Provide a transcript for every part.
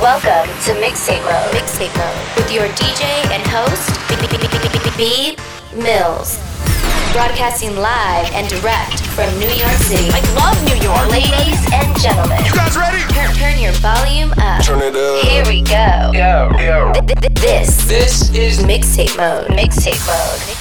Welcome to Mixtape Mode. Mixtape Mode with your DJ and host, B Mills. Broadcasting live and direct from New York City. I love New York. Ladies and gentlemen. You guys ready? Turn, turn your volume up. Turn it up. Here we go. Yo, yo. Th- th- This, This is Mixtape Mode. Mixtape Mode. Mixtape Mode.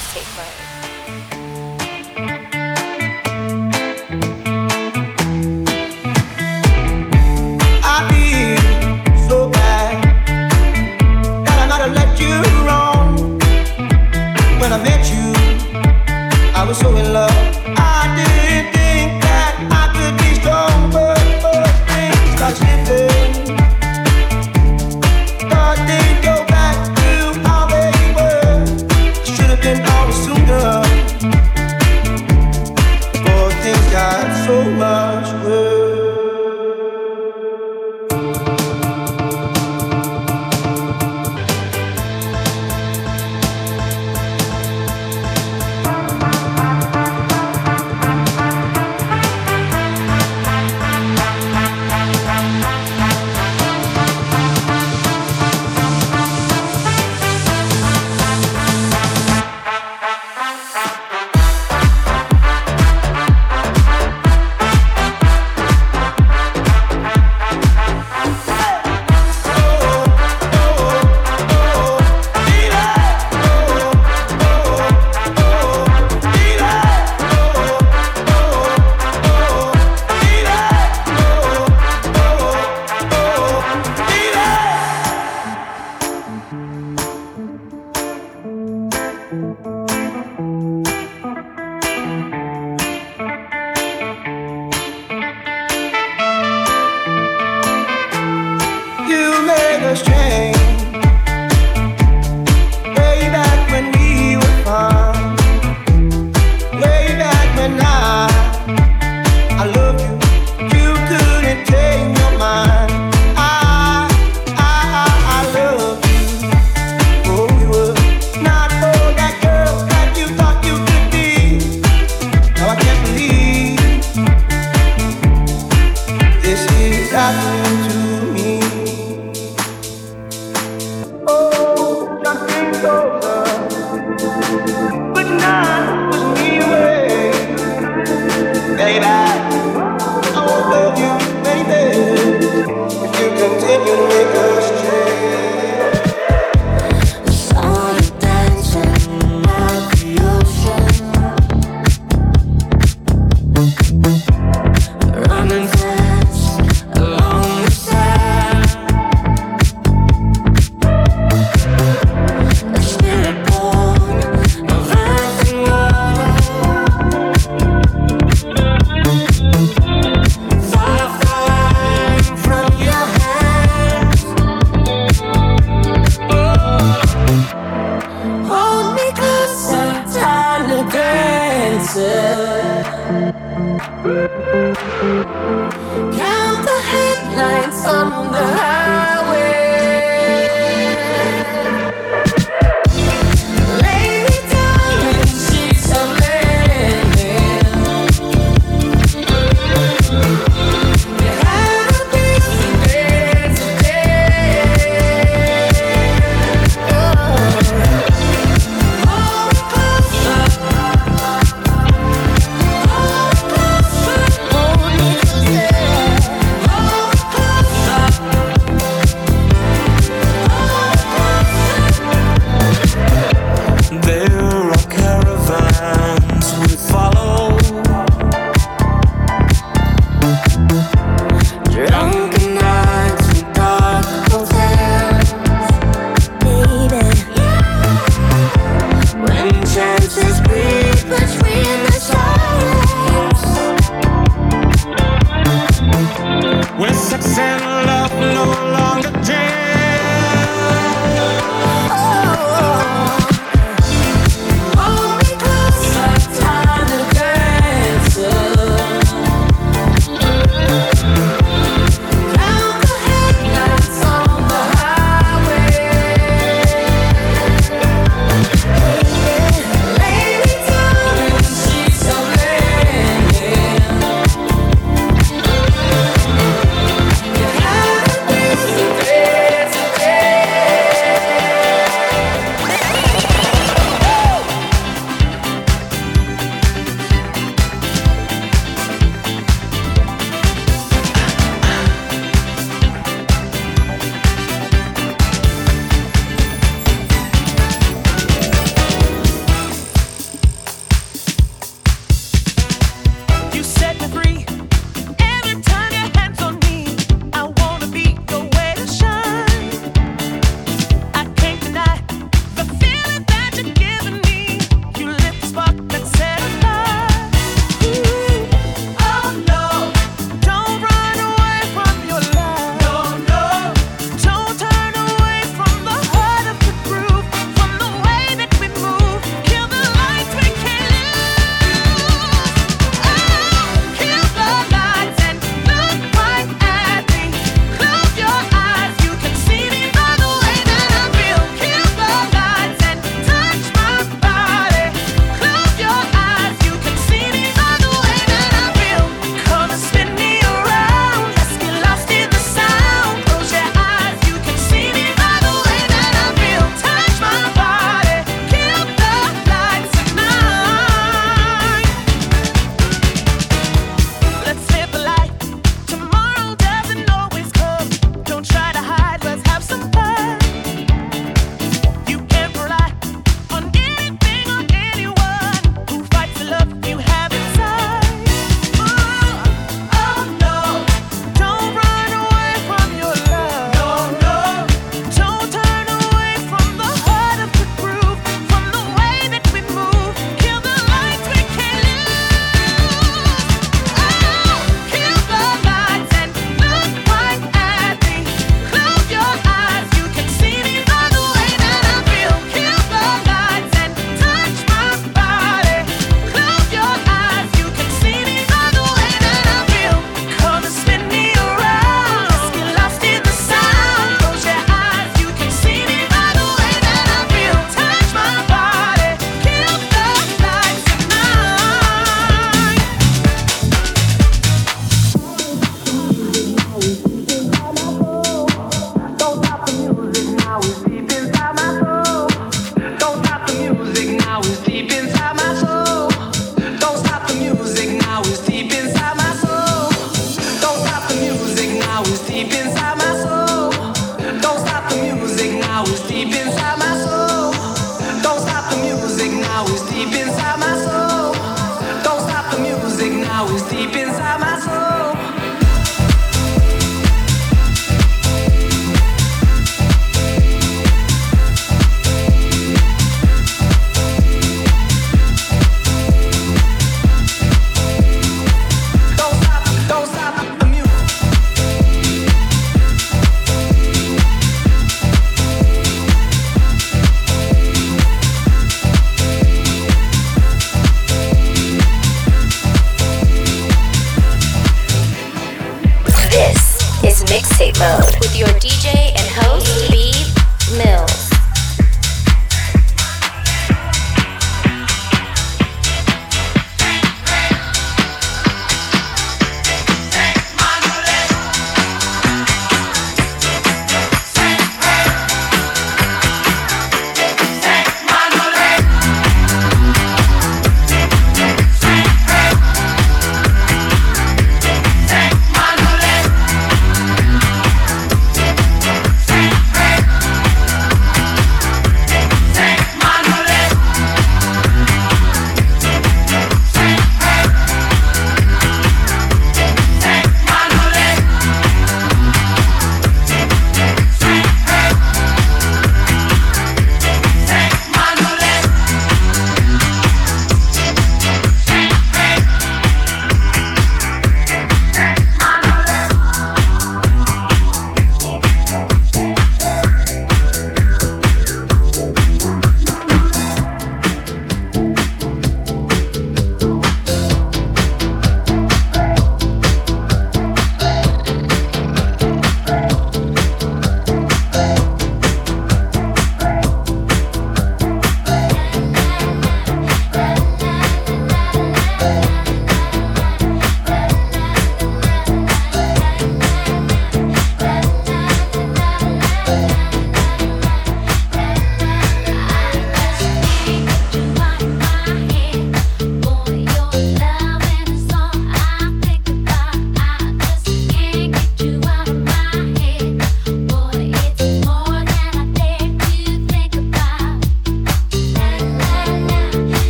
Mode with your DJ and host,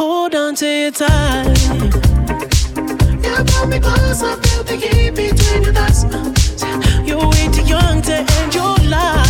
Hold on to your time. You pull me closer, feel the heat between your thighs. You're way too young to end your life.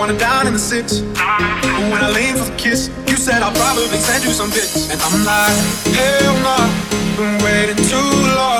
wanna down in the six. And when I leaned for the kiss, you said I'll probably send you some bits, And I'm like, hell no, nah, been waiting too long.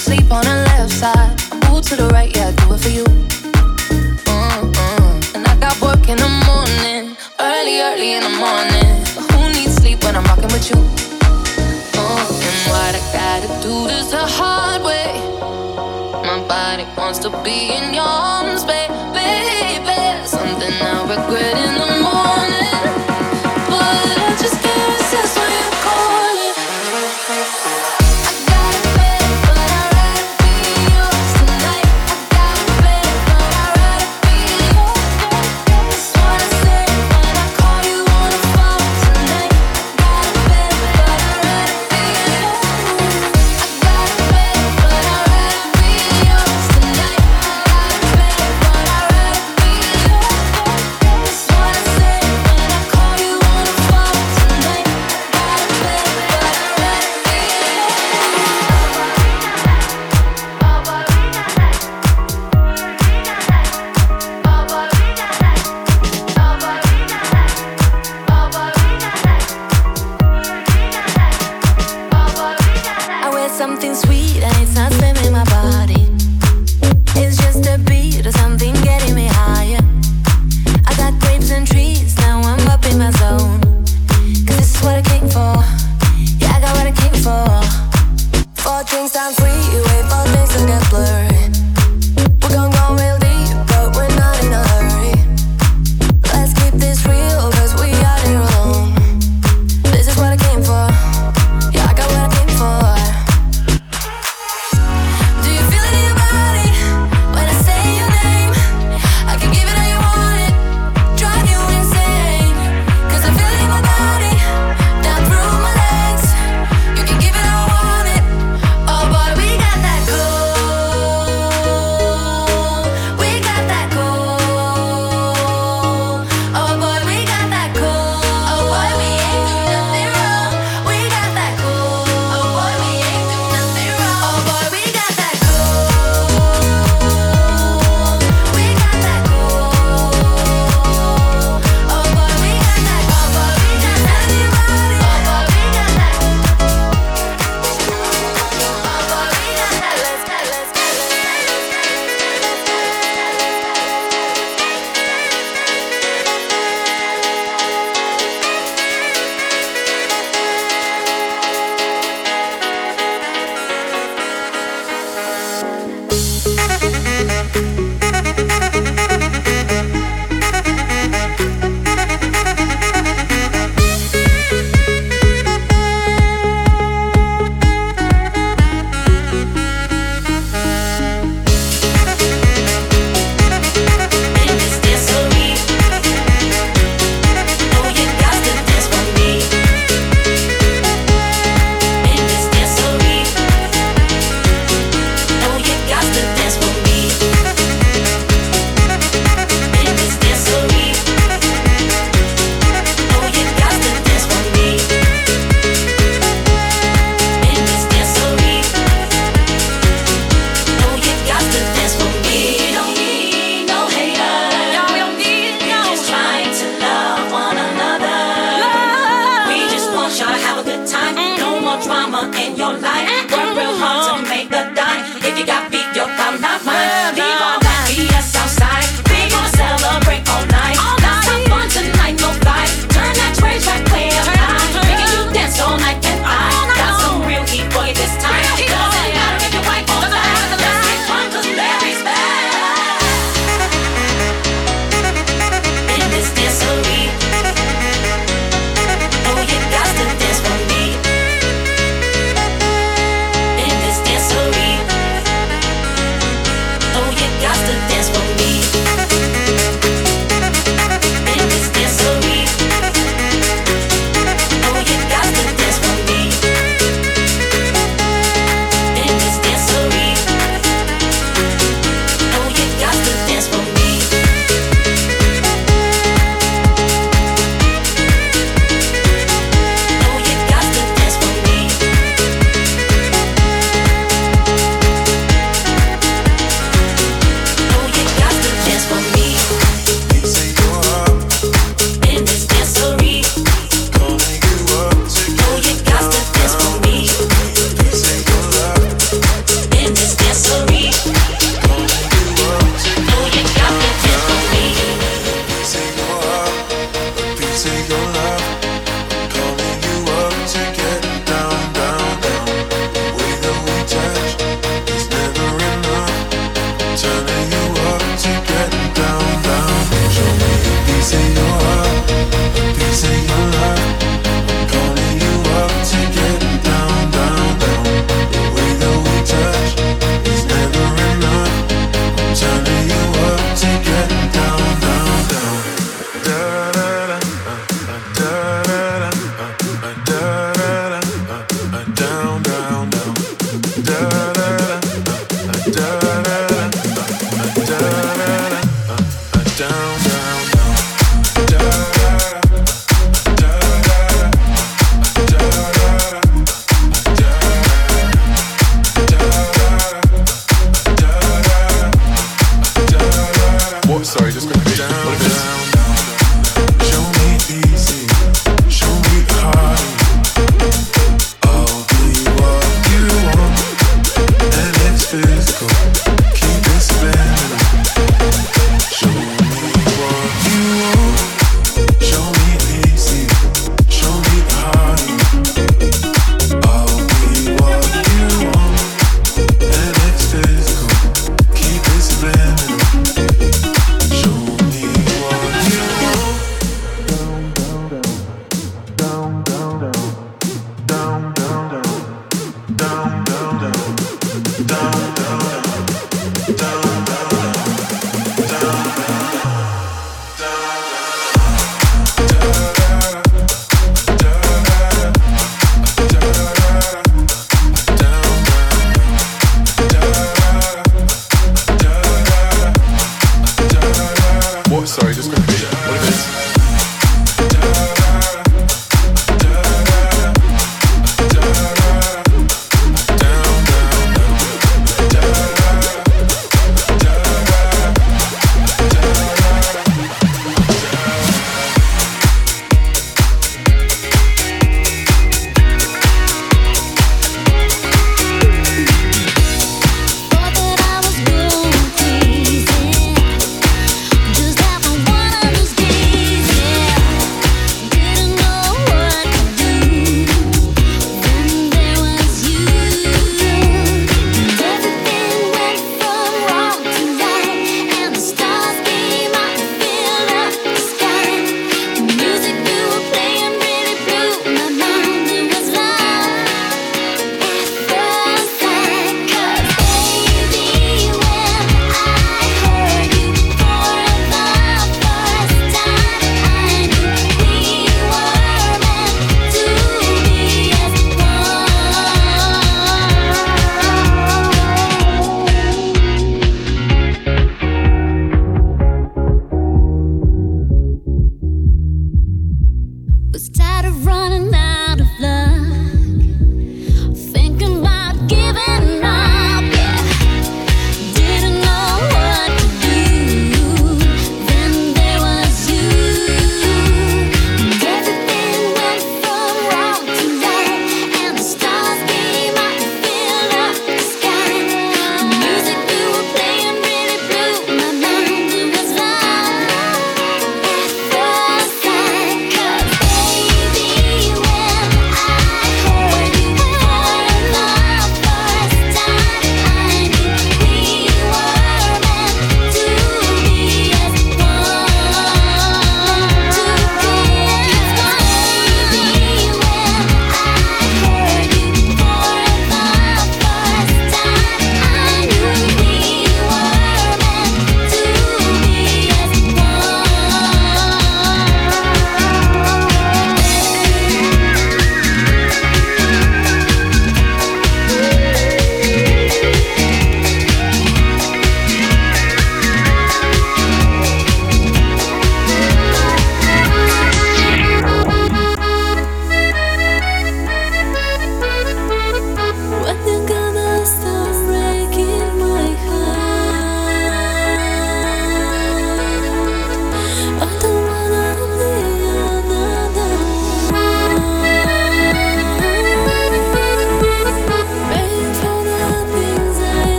sleep on the left side, move to the right, yeah, do it for you. And I got work in the morning, early, early in the morning. Who needs sleep when I'm rocking with you? Mm, I gotta do this the hard way. My body wants to be in your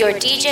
your DJ